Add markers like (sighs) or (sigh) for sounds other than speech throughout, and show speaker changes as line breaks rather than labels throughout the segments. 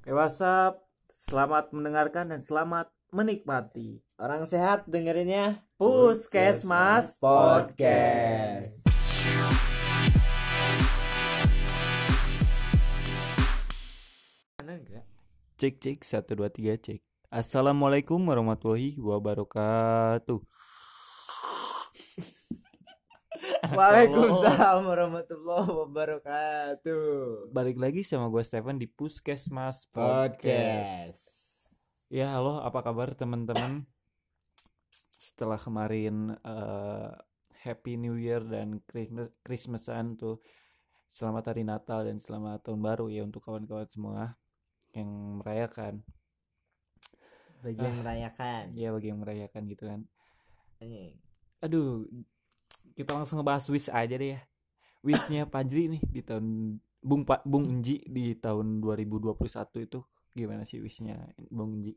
Oke, WhatsApp. Selamat mendengarkan dan selamat menikmati.
Orang sehat dengerinnya
Puskesmas Podcast. Cek cek satu dua tiga cek. Assalamualaikum warahmatullahi wabarakatuh. (laughs)
Waalaikumsalam warahmatullahi wabarakatuh.
Balik lagi sama gue Stephen di Puskesmas
Podcast.
Ya halo apa kabar teman-teman Setelah kemarin eh, Happy New Year dan Christmas Christmasan tuh Selamat Hari Natal dan selamat Tahun Baru ya untuk kawan-kawan semua Yang merayakan
Bagi yang merayakan.
Ya bagi yang merayakan gitu kan. Aduh kita langsung ngebahas wish aja deh ya Wishnya Pajri nih di tahun Bung Pak Bung Enji di tahun 2021 itu gimana sih wishnya Bung Enji?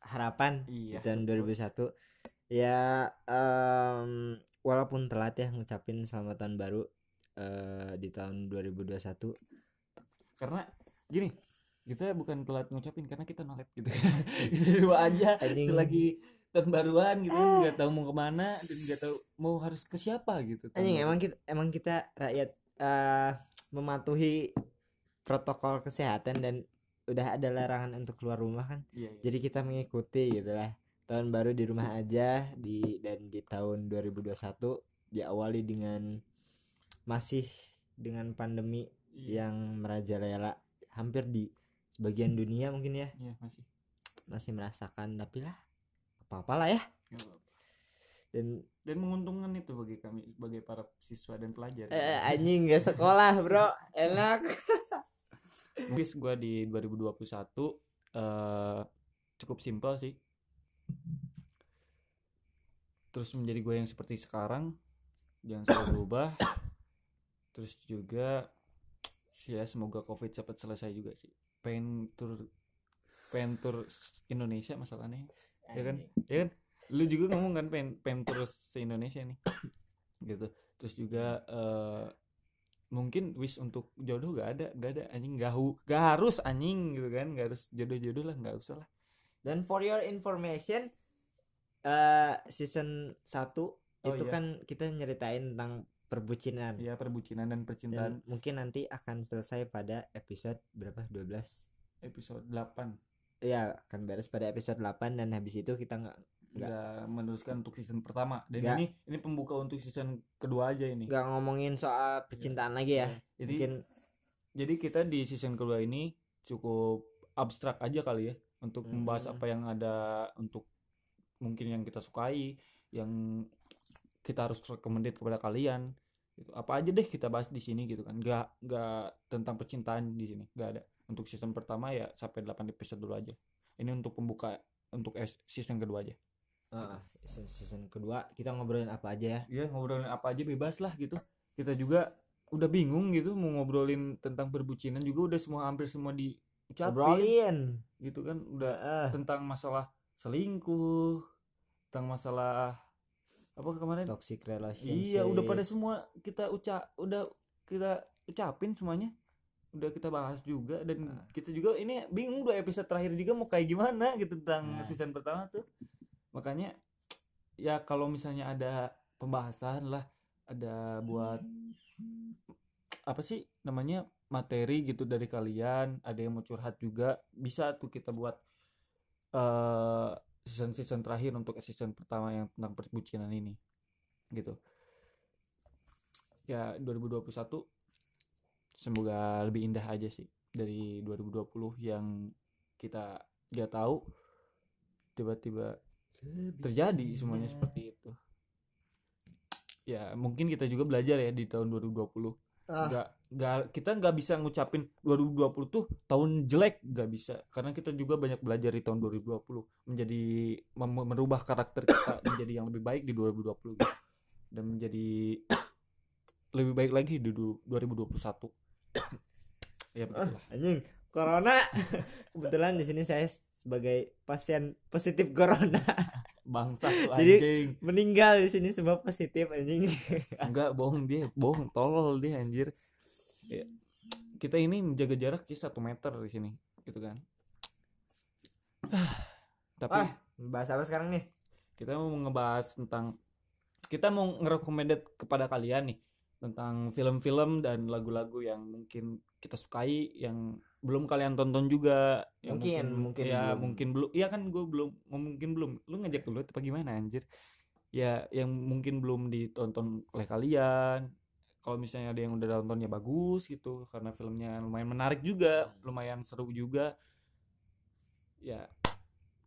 Harapan
Iya.
di tahun 2001 ya em, walaupun telat ya ngucapin selamat tahun baru eh, di tahun 2021
karena gini kita bukan telat ngucapin karena kita nolep gitu (laughs) kita dua aja
Anjing.
selagi tahun baruan gitu nggak tahu mau ke mana dan nggak tahu mau harus ke siapa gitu
anjing emang kita emang kita rakyat eh, mematuhi protokol kesehatan dan udah ada larangan untuk keluar rumah kan?
Iya, iya.
jadi kita mengikuti gitu lah. Tahun baru di rumah aja di dan di tahun 2021 diawali dengan masih dengan pandemi
Iya,
yang merajalela hampir di sebagian dunia mungkin ya.
Iya, masih.
Masih merasakan tapi lah apa apalah ya
apa-apa.
dan
dan menguntungkan itu bagi kami sebagai para siswa dan pelajar.
Eh, anjing gak sekolah bro. Enak. (laughs)
Wish gue di 2021 eh cukup simpel sih. Terus menjadi gue yang seperti sekarang jangan sampai (coughs) berubah. Terus juga sih ya semoga covid cepat selesai juga sih. Pengen tur pengen tur Indonesia masalahnya ya kan? Ya kan? Lu juga ngomong kan pengen pengen terus se Indonesia nih. (clears throat) Gitu. Terus juga eh, mungkin wish untuk jodoh gak ada gak ada anjing. Gak, hu- gak harus anjing gitu kan. Gak harus jodoh-jodoh lah gak usah lah.
Dan for your information eh season 1 itu
iya.
kan kita nyeritain tentang perbucinan.
Ya perbucinan dan percintaan.
Dan mungkin nanti akan selesai pada episode berapa? 12
episode 8
ya akan beres pada episode 8 dan habis itu kita nggak Nggak.
meneruskan untuk season pertama dan
Nggak.
ini ini pembuka untuk season kedua aja ini
nggak ngomongin soal percintaan lagi ya
jadi
mungkin
jadi kita di season kedua ini cukup abstrak aja kali ya untuk membahas
Hmm.
apa yang ada untuk mungkin yang kita sukai yang kita harus recommended kepada kalian gitu. apa aja deh kita bahas di sini gitu kan nggak nggak tentang percintaan di sini nggak ada untuk season pertama ya sampai 8 episode dulu aja. Ini untuk pembuka untuk season kedua aja.
Ah, season, season kedua. Kita ngobrolin apa aja ya?
Ya ngobrolin apa aja bebas lah gitu. Kita juga udah bingung gitu mau ngobrolin tentang perbucinan juga udah semua hampir semua diucapin.
Ngobrolin
gitu kan udah
Ah,
tentang masalah selingkuh tentang masalah apa kemarin?
Toxic relationship.
Iya udah pada semua kita ucap udah kita ucapin semuanya udah kita bahas juga dan
Ah.
kita juga ini bingung dua episode terakhir juga mau kayak gimana gitu tentang
Ah.
season pertama tuh makanya ya kalau misalnya ada pembahasan lah ada buat apa sih namanya materi gitu dari kalian ada yang mau curhat juga bisa tuh kita buat eh season season terakhir untuk season pertama yang tentang perbucinan ini gitu ya 2021 semoga lebih indah aja sih dari 2020 yang kita nggak tahu tiba-tiba terjadi semuanya seperti itu. Ya mungkin kita juga belajar ya di tahun 2020
Ah.
nggak nggak kita nggak bisa ngucapin 2020 tuh tahun jelek nggak bisa. Karena kita juga banyak belajar di tahun 2020 menjadi merubah karakter kita (coughs) menjadi yang lebih baik di 2020 gitu. dan menjadi (coughs) lebih baik lagi di du- 2021 ya (coughs) betul lah
anjing corona. (laughs) Kebetulan di sini saya sebagai pasien positif corona. (laughs)
Bangsa tuh
Jadi-
anjing.
meninggal di sini semua positif anjing. (laughs)
Enggak bohong dia bohong tolol dia anjir. Ya. kita ini menjaga jarak ya satu meter di sini gitu kan. (sighs) Tapi
Ah, bahas apa sekarang nih?
kita mau ngebahas tentang kita mau ngerekomended kepada kalian nih tentang film-film dan lagu-lagu yang mungkin kita sukai yang belum kalian tonton juga yang
Mungkin, mungkin
ya
belum.
mungkin belum iya kan gue belum mungkin belum. Lu ngajak dulu apa gimana anjir? Ya yang mungkin belum ditonton oleh kalian. Kalau misalnya ada yang udah nonton ya bagus gitu karena filmnya lumayan menarik juga lumayan seru juga. Ya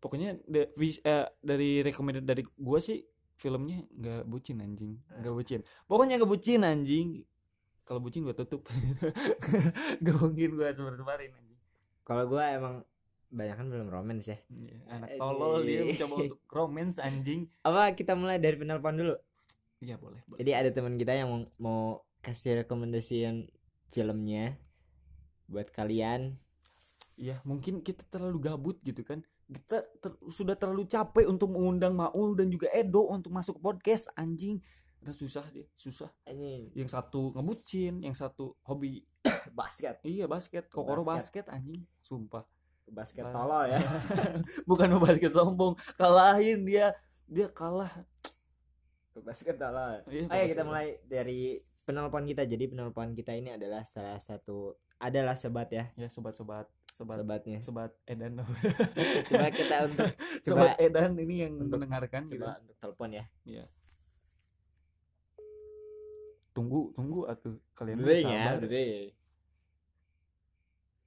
pokoknya da- vis- eh, dari recommended dari gua sih filmnya nggak bucin anjing. Nggak bucin. Pokoknya nggak bucin anjing. Kalau bucin gua tutup. (laughs) Gak mungkin gua sebar sebarin anjing.
Kalau gua emang banyak kan belum romance ya.
Iya, anak tolol dia mencoba untuk romance anjing.
Apa kita mulai dari penelpon dulu?
iya boleh boleh.
Jadi ada teman kita yang mau, mau kasih rekomendasiin filmnya buat kalian.
ya mungkin kita terlalu gabut gitu kan kita ter- sudah terlalu capek untuk mengundang Maul dan juga Edo untuk masuk ke podcast anjing udah susah dia susah
Ini
yang satu ngebucin yang satu hobi (coughs)
basket.
iya basket kokoro
Basket.
basket, anjing sumpah
Basket
Ah.
tolol ya. (laughs)
bukan mau basket sombong kalahin dia dia kalah
basket tolol.
Iya,
ya kita mulai dari penelpon kita. Jadi penelpon kita ini adalah salah satu adalah sobat ya,
ya sobat-sobat sobat
sobatnya.
sobat Edan (laughs)
Coba kita untuk
sobat
coba
Edan ini yang
Untuk-
mendengarkan gitu
coba untuk telepon ya.
tunggu tunggu atuh kalian mah
ya, dering.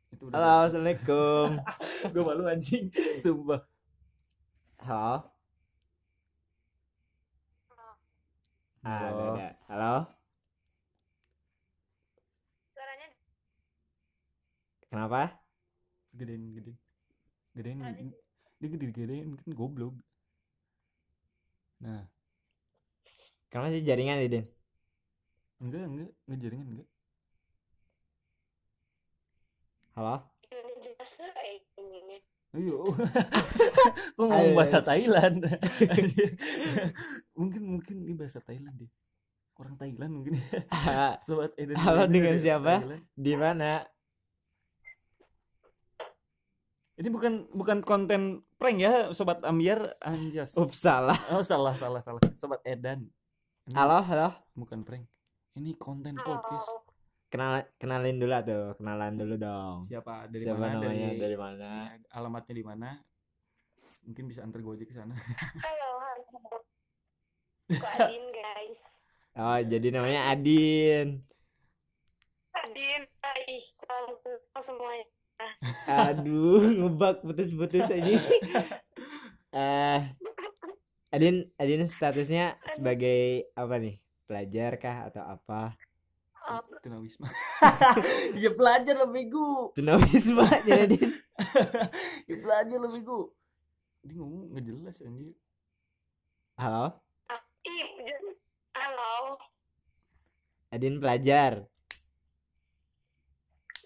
itu udah
Halo, assalamualaikum. (laughs)
gue malu anjing sumpah
Halo. Ah, ada,
Halo.
ada. Halo.
suaranya
Kenapa?
Gedein gedein. Gedein dia gede gedein kan goblok. Nah.
Kenapa sih jaringan ya, Din?
enggak enggak. Enggak jaringan enggak.
Halo?
eh
ayo. (laughs) Kok ngomong bahasa Thailand? (laughs) Mungkin mungkin ini bahasa Thailand deh. Orang Thailand mungkin. (laughs) Sobat Eden
Halo, dengan siapa? Di mana?
Ini bukan bukan konten prank ya sobat Ambiar. Anjas.
Ups, salah.
oh salah salah salah. Sobat Edan. Ini
Halo, halo.
bukan prank. Ini konten podcast.
Halo.
Kenal kenalin dulu tuh, kenalan dulu dong.
siapa? Dari
Siapa
mana?
namanya?
dari,
Dari mana?
ya, alamatnya di mana? Mungkin bisa antar gue aja ke sana. (laughs)
Halo halo. (laughs) Adin guys.
Oh, jadi namanya Adin.
Adin hai. Salam semuanya
Aduh, ngebak putus-putus aja. (laughs) Eh, Adin, Adin statusnya sebagai apa nih? Pelajar kah atau apa?
Tunawisma (laughs) ya pelajar lebih gu
Tunawisma (laughs) jadi Adin.
ya pelajar lebih gu dia ngomong nggak jelas anjir
Halo,
jadi- halo
Adin pelajar.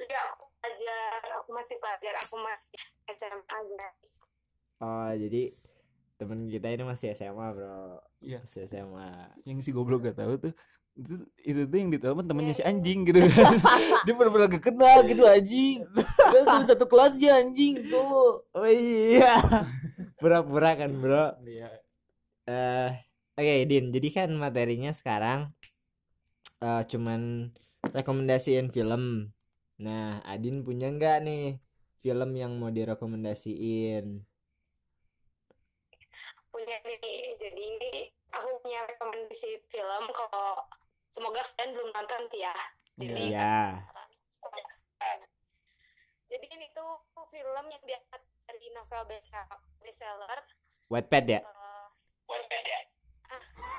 ya aku pelajar aku masih pelajar aku masih SMA guys
Oh, jadi temen kita ini masih SMA, Bro.
Iya.
Masih SMA.
yang si goblok gak tahu tuh itu itu tuh yang ditelepon temannya si anjing gitu kan (laughs) dia bener-bener gak kenal gitu anjing dia tuh satu kelas aja anjing tuh
Oh iya. Pura-pura kan, Bro.
iya
eh oke Din jadi kan materinya sekarang eh cuman rekomendasiin film nah Adin punya nggak nih film yang mau direkomendasiin?
Punya nih jadi ini aku punya rekomendasi film kalau semoga kalian belum nonton ya. Jadi
ya
jadi ini tuh film yang diangkat dari novel bestseller,
Wattpad ya?
Eh, Wattpad ya?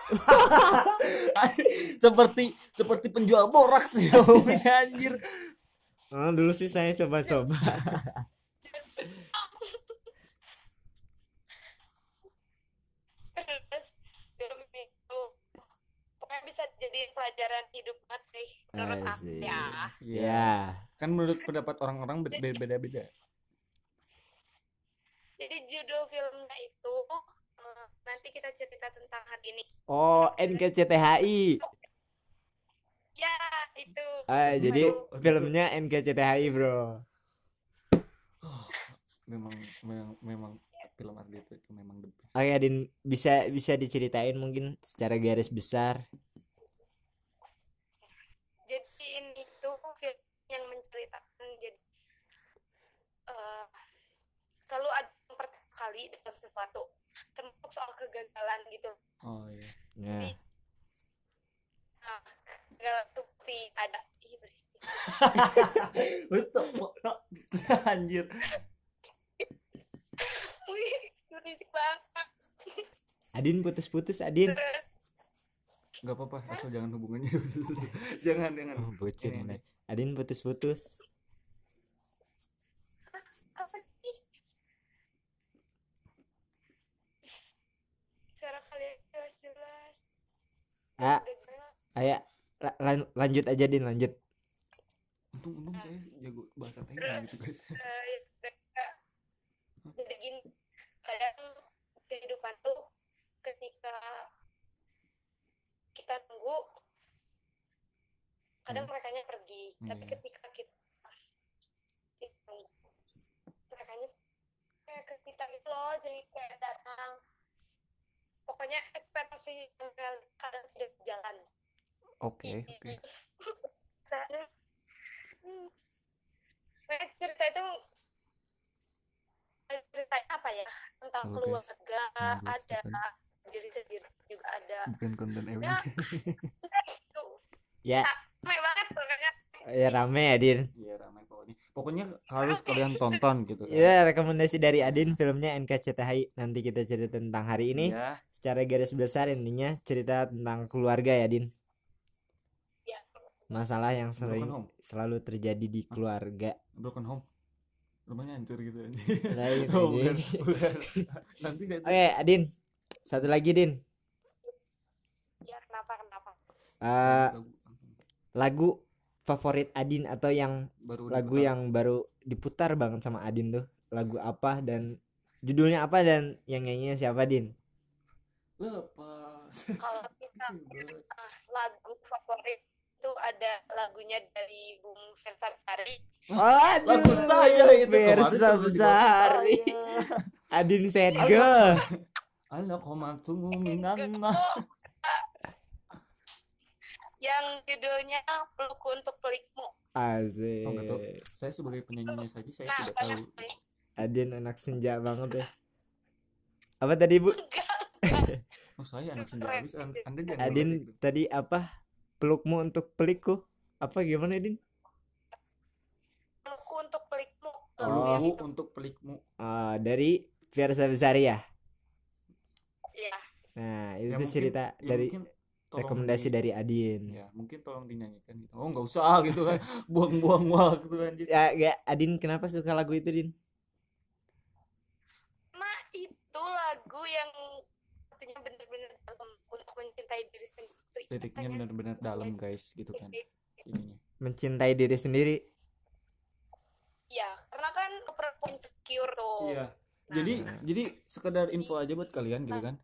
(laughs)
Seperti seperti penjual boraks (laughs) ngomongnya anjir
oh, dulu sih saya coba-coba.
Bisa jadi pelajaran hidup banget sih menurut aku
Asik.
ya.
Ya.
Kan menurut pendapat orang-orang be- be- beda-beda.
Jadi judul filmnya itu eh, nanti kita cerita tentang hari ini.
Oh NKCTHI
ya itu
Ah, jadi
Aduh.
filmnya NKCTHI, Bro. (sighs)
memang memang memang film Ardito itu memang the best
Oke, Adin bisa bisa diceritain mungkin secara garis besar.
jadi ini tuh film yang menceritakan jadi eh, selalu ada yang pertama kali dalam sesuatu termasuk soal kegagalan gitu
oh iya
Nah,
nah pasti ada. Ih berisik. (laughs)
Betul (laughs) anjir.
Wih berisik banget.
Adin putus-putus, Adin.
nggak apa-apa asal jangan hubungannya. (laughs) Jangan jangan.
Oh, mana. Adin putus-putus.
apa sih? Suara kalian jelas-jelas.
Ah, la- lan- lanjut aja Din, lanjut.
untung untung saya jago bahasa Thailand gitu guys
Eh, ya, kayak- jadi gini kadang kehidupan tuh ketika kita tunggu kadang
Hmm.
mereka pergi tapi
Iya.
ketika kita tunggu mereka kayak ke kita gitu loh jadi kayak datang pokoknya ekspektasi yang real- kadang tidak jalan
oke oke
Saya hmm. Nah, cerita itu ceritanya apa ya tentang
guys.
keluarga
Nah,
ada
bukan.
diri sendiri juga ada
bukan konten ewe
ya
Ya,
ramai banget pokoknya
ya rame ya Din.
iya ramai pokoknya pokoknya harus kalian tonton gitu kan
Ya, rekomendasi dari Adin filmnya NKCTHI. Nanti kita cerita tentang hari ini.
ya
Secara garis besar intinya cerita tentang keluarga ya, Din.
Ya.
Masalah yang sering selalu terjadi di keluarga.
broken home rumahnya hancur gitu aja
Lain (laughs)
oh, bukan,
anjing.
bukan. nanti saya
Oke, Adin. Satu lagi, Din.
ya kenapa kenapa
Eh,
Lagu-
lagu favorit Adin atau yang
baru
lagu
diputar.
yang baru diputar banget sama Adin tuh. Lagu apa dan judulnya apa dan yang nyanyinya siapa, Din?
lepas
kalau bisa (laughs) ah, lagu favorit itu ada lagunya dari Bung Versa Besari
Oh,
lagu saya itu
Versa Besari. Adin sad girl.
Anak komantungu minanna
yang judulnya pelukku untuk pelikmu
Asik.
Oh, tahu. saya sebagai penyanyinya saja saya
nah
tidak tahu
Adin anak senja banget ya. Apa tadi, Bu?
oh saya anak senja habis An- anda jangan
Adin
gitu.
tadi apa? Pelukmu untuk pelikku. Apa gimana, Adin?
pelukku untuk pelikmu lagu
Oh.
yang
Lagu
itu
untuk pelikmu
Ah, dari Versa Besari ya.
ya
Nah,
Ya,
itu
mungkin-
cerita
ya,
dari
mungkin
rekomendasi
di-
dari Adin.
ya mungkin tolong dinyanyikan gitu oh nggak usah (laughs) gitu kan buang-buang waktu anjir
Ya, ya, Adin kenapa suka lagu itu, Din?
nah itu lagu yang artinya benar-benar untuk mencintai diri sendiri
liriknya benar-benar dalam guys gitu kan ininya.
Mencintai diri sendiri.
ya karena kan perempuan insecure tuh.
Iya.
Nah,
jadi
Nah.
jadi sekedar info aja buat kalian gitu kan.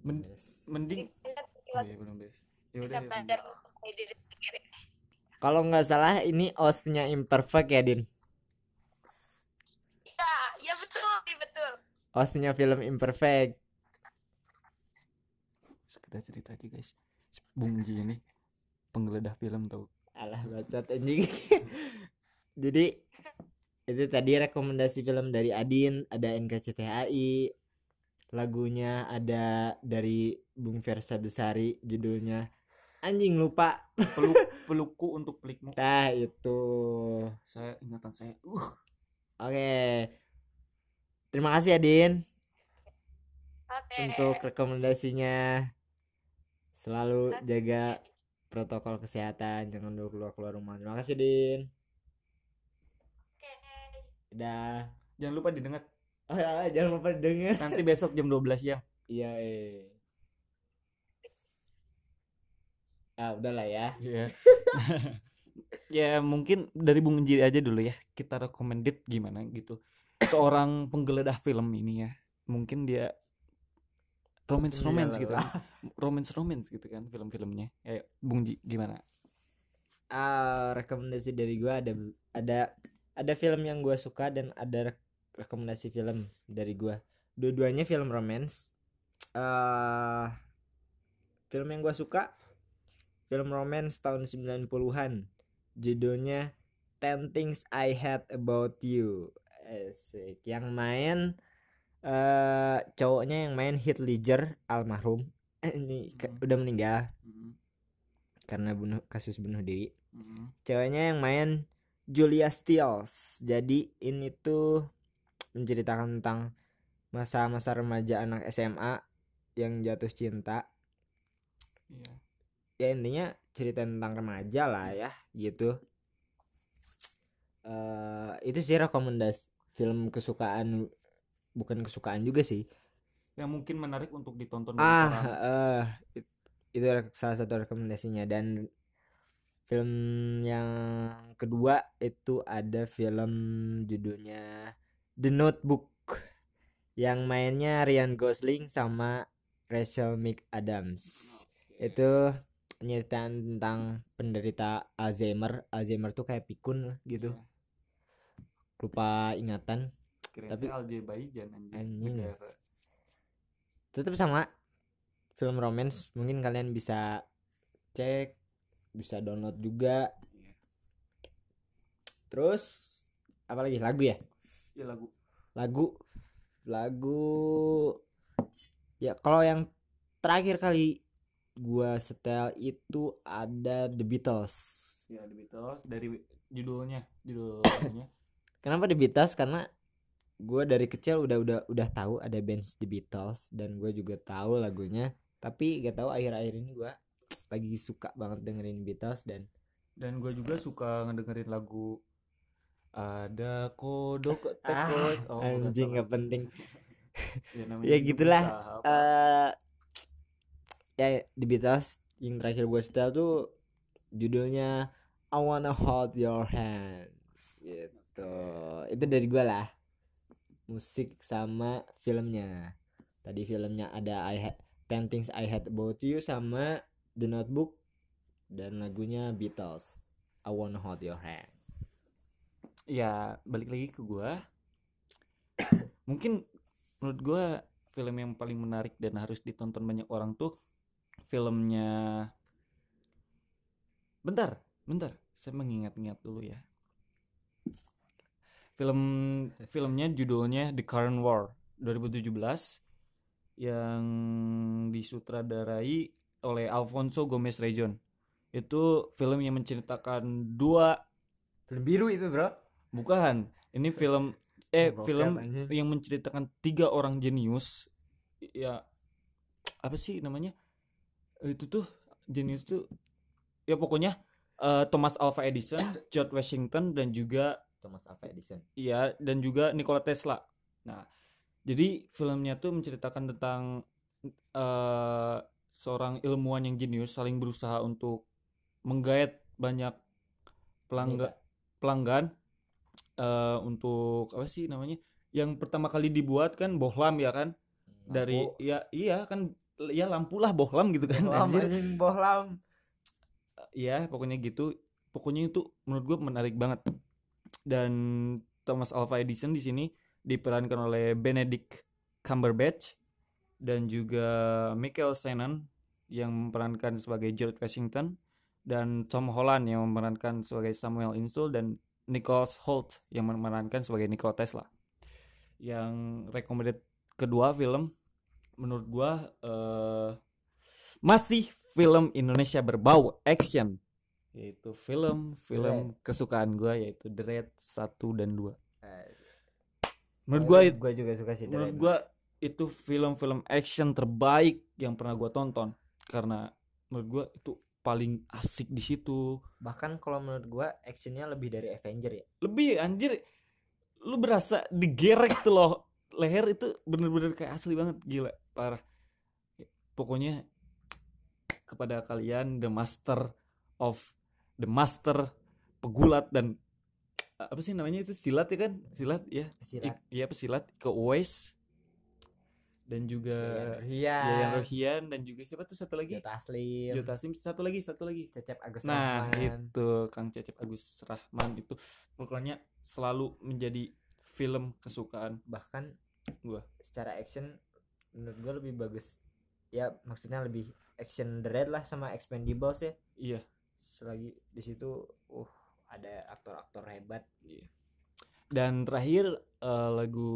Men- mending
Kita
oh iya belum ya
bisa
ya,
belajar mencintai diri sendiri.
Kalau nggak salah ini osnya imperfect ya, Din.
iya iya betul iya betul.
Osnya film imperfect.
Sekedar cerita aja guys Bung Ji ini penggeledah film tau
Alah bacot anjing. (laughs) Jadi itu tadi rekomendasi film dari Adin, ada NKCTHI, lagunya ada dari Bung Versa Besari, judulnya anjing lupa.
peluk (laughs) pelukku untuk pelikmu
Nah itu.
saya ingatan saya uh
Oke. Terima kasih Adin
oke
untuk rekomendasinya. Selalu jaga protokol kesehatan, jangan dulu keluar keluar rumah. Terima kasih Din.
Oke.
Udah.
jangan lupa didengar
Oh, (laughs) ya, jangan lupa denger.
nanti besok jam 12 siang
Iya, eh. Ah, udahlah ya.
Iya. (laughs) ya mungkin dari Bung Ji aja dulu ya. Kita recommended gimana gitu. Seorang penggeledah film ini ya. Mungkin dia romance romance
Iyalah.
gitu kan (laughs) romance romance gitu kan film-filmnya kayak Bung Ji gimana
Ah, rekomendasi dari gua ada ada ada film yang gua suka dan ada rek- rekomendasi film dari gua. Dua-duanya film romance. eh film yang gua suka film romance tahun 90-an. Judulnya Ten Things I Hate About You. Asik. Yang main eh cowoknya yang main Heath Ledger almarhum. Eh, ini
Hmm.
udah meninggal karena bunuh kasus bunuh diri
Hmm.
ceweknya yang main Julia Stiles jadi ini tuh menceritakan tentang masa-masa remaja anak SMA yang jatuh cinta
Iya.
ya intinya cerita tentang remaja lah ya gitu eh itu sih rekomendasi film kesukaan bukan kesukaan juga sih.
Yang mungkin menarik untuk ditonton
ah it- itu salah satu rekomendasinya. Dan film yang kedua itu ada film judulnya The Notebook yang mainnya Ryan Gosling sama Rachel McAdams. Itu nyeritain tentang penderita Alzheimer. Alzheimer tuh kayak pikun gitu.
Iya.
lupa ingatan
Kirain
tapi-
Azerbaijan anjing.
Anjing.
Negara.
tetap sama film romance mungkin kalian bisa cek bisa download juga
Iya.
terus apalagi lagu ya
Ya lagu
lagu lagu ya kalau yang terakhir kali gua setel itu ada The Beatles
ya The Beatles dari judulnya judulnya (coughs)
kenapa The Beatles karena gua dari kecil udah udah udah tahu ada band The Beatles dan gue juga tahu lagunya. Tapi gak tahu akhir-akhir ini gua lagi suka banget dengerin Beatles dan
dan gue juga suka ngedengerin lagu ada kodok (laughs)
Ah,
oh,
anjing nggak penting. (laughs)
Ya,
Ya gitulah, eh ya The Beatles yang terakhir gue setel tuh judulnya I Wanna Hold Your Hand gitu. Itu dari gue lah musik sama filmnya. Tadi filmnya ada I Had Ten Things I Hate About You sama The Notebook dan lagunya Beatles I Wanna Hold Your Hand.
Ya balik lagi ke gue (coughs) mungkin menurut gue film yang paling menarik dan harus ditonton banyak orang tuh filmnya bentar bentar. Saya mengingat-ingat dulu ya film filmnya judulnya The Current War 2017 yang disutradarai oleh Alfonso Gomez Rejon itu film yang menceritakan dua
film biru itu bro
Bukan, ini film eh
Bokep,
film
anjing.
yang menceritakan tiga orang jenius. Ya apa sih namanya? Itu tuh jenius tuh ya pokoknya eh, Thomas Alva Edison, George Washington dan juga
Thomas Alva Edison.
Iya dan juga Nikola Tesla. Nah, jadi filmnya tuh menceritakan tentang eh seorang ilmuwan yang jenius saling berusaha untuk menggait banyak pelanggan pelanggan eh untuk apa sih namanya yang pertama kali dibuat kan bohlam ya kan? Dari ya iya kan ya lampu lah bohlam gitu kan
bohlam
anjir.
bohlam
ya pokoknya gitu. Pokoknya itu menurut gue menarik banget dan Thomas Alva Edison di sini diperankan oleh Benedict Cumberbatch dan juga Michael Shannon yang memerankan sebagai George Washington dan Tom Holland yang memerankan sebagai Samuel Insull dan Nicholas Holt yang memerankan sebagai Nikola Tesla. Yang recommended kedua film menurut gua eh, masih film Indonesia berbau action yaitu film film kesukaan gua yaitu The Raid 1 dan 2 menurut it-
gue juga suka sih
menurut gua itu film-film action terbaik yang pernah gua tonton. Karena menurut gua itu paling asik di situ.
Bahkan kalau menurut gua actionnya lebih dari Avenger ya.
Lebih anjir. Lu berasa digerek tuh loh. Leher itu bener-bener kayak asli banget. Gila parah. Pokoknya kepada kalian the master of the master pegulat dan apa sih namanya itu? Silat ya kan? Silat ya.
Pesilat.
Ik- iya pesilat ke Uwais. Dan juga
Iya.
Yayan Rohian dan juga siapa tuh? Satu lagi?
Jota Taslim.
Jota Sim satu lagi satu lagi.
Cecep Agus
nah
Rahman.
itu Kang Cecep Agus Rahman itu pokoknya selalu menjadi film kesukaan
bahkan
Gua.
secara action menurut gua lebih bagus. Ya maksudnya lebih action the red lah sama Expendables ya.
Iya
selagi di situ uh ada aktor-aktor hebat
dan terakhir eh, lagu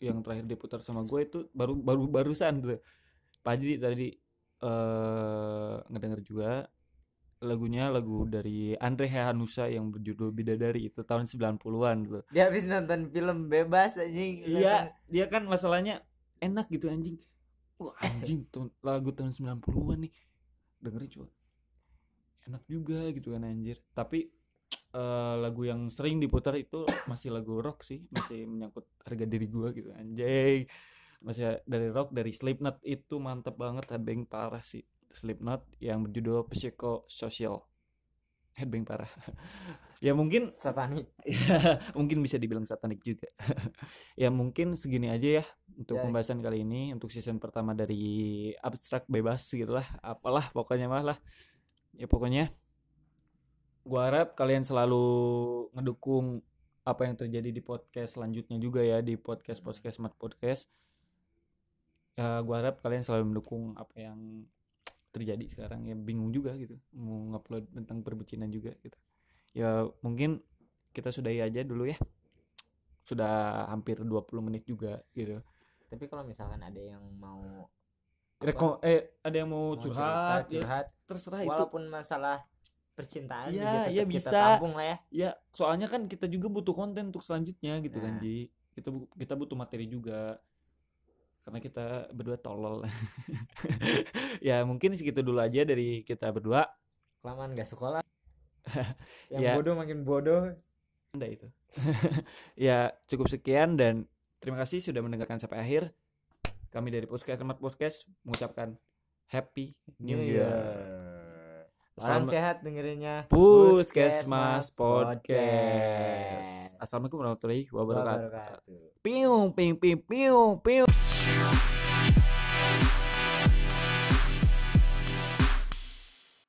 yang terakhir diputar sama gue itu baru baru barusan tuh Pajri tadi eh ngedenger juga lagunya lagu dari Andre Hanusa yang berjudul Bidadari itu tahun 90-an tuh.
dia habis nonton film bebas anjing
Iya, dia kan masalahnya enak gitu anjing. Wah, anjing tuh lagu tahun 90-an nih. Dengerin coba. Enak juga gitu kan anjir. Tapi eh, lagu yang sering diputar itu (coughs) masih lagu rock sih, masih menyangkut harga diri gua gitu anjing. Masih dari rock dari Slipknot itu mantep banget headbang parah sih. Slipknot yang berjudul Psychosocial. Headbang parah. (laughs) ya mungkin (laughs)
satanik
Ya, (laughs) mungkin bisa dibilang satanik juga. ya mungkin segini aja ya untuk
Ya.
pembahasan kali ini untuk season pertama dari abstrak bebas gitulah, apalah pokoknya mah lah. Ya pokoknya gua harap kalian selalu ngedukung apa yang terjadi di podcast selanjutnya juga ya di podcast podcast smart podcast. Ya gua harap kalian selalu mendukung apa yang terjadi sekarang. Ya bingung juga gitu mau ngupload tentang perbucinan juga gitu. Ya mungkin kita sudahi aja dulu ya. Sudah hampir 20 menit juga gitu.
Tapi kalau misalkan ada yang mau
Reko eh ada yang
mau
mau curhat,
cerita,
ya,
curhat.
terserah itu.
Walaupun masalah percintaan
iya
kita
bisa.
tampung lah ya.
Ya soalnya kan kita juga butuh konten untuk selanjutnya gitu kan
Nah.
Ji. Kita kita butuh materi juga. Karena kita berdua tolol. (laughs) Ya mungkin segitu dulu aja dari kita berdua.
Kelamaan gak sekolah. (laughs) Yang
Ya.
bodoh makin bodoh.
Anda itu. (laughs) Ya cukup sekian dan terima kasih sudah mendengarkan sampai akhir kami dari podcast Kemat podcast mengucapkan happy new year
orang
Assalam-
sehat dengerinnya
Puskesmas Podcast. Assalamualaikum warahmatullahi wabarakatuh.
wabarakatuh
Piung, ping, ping, piung, piung.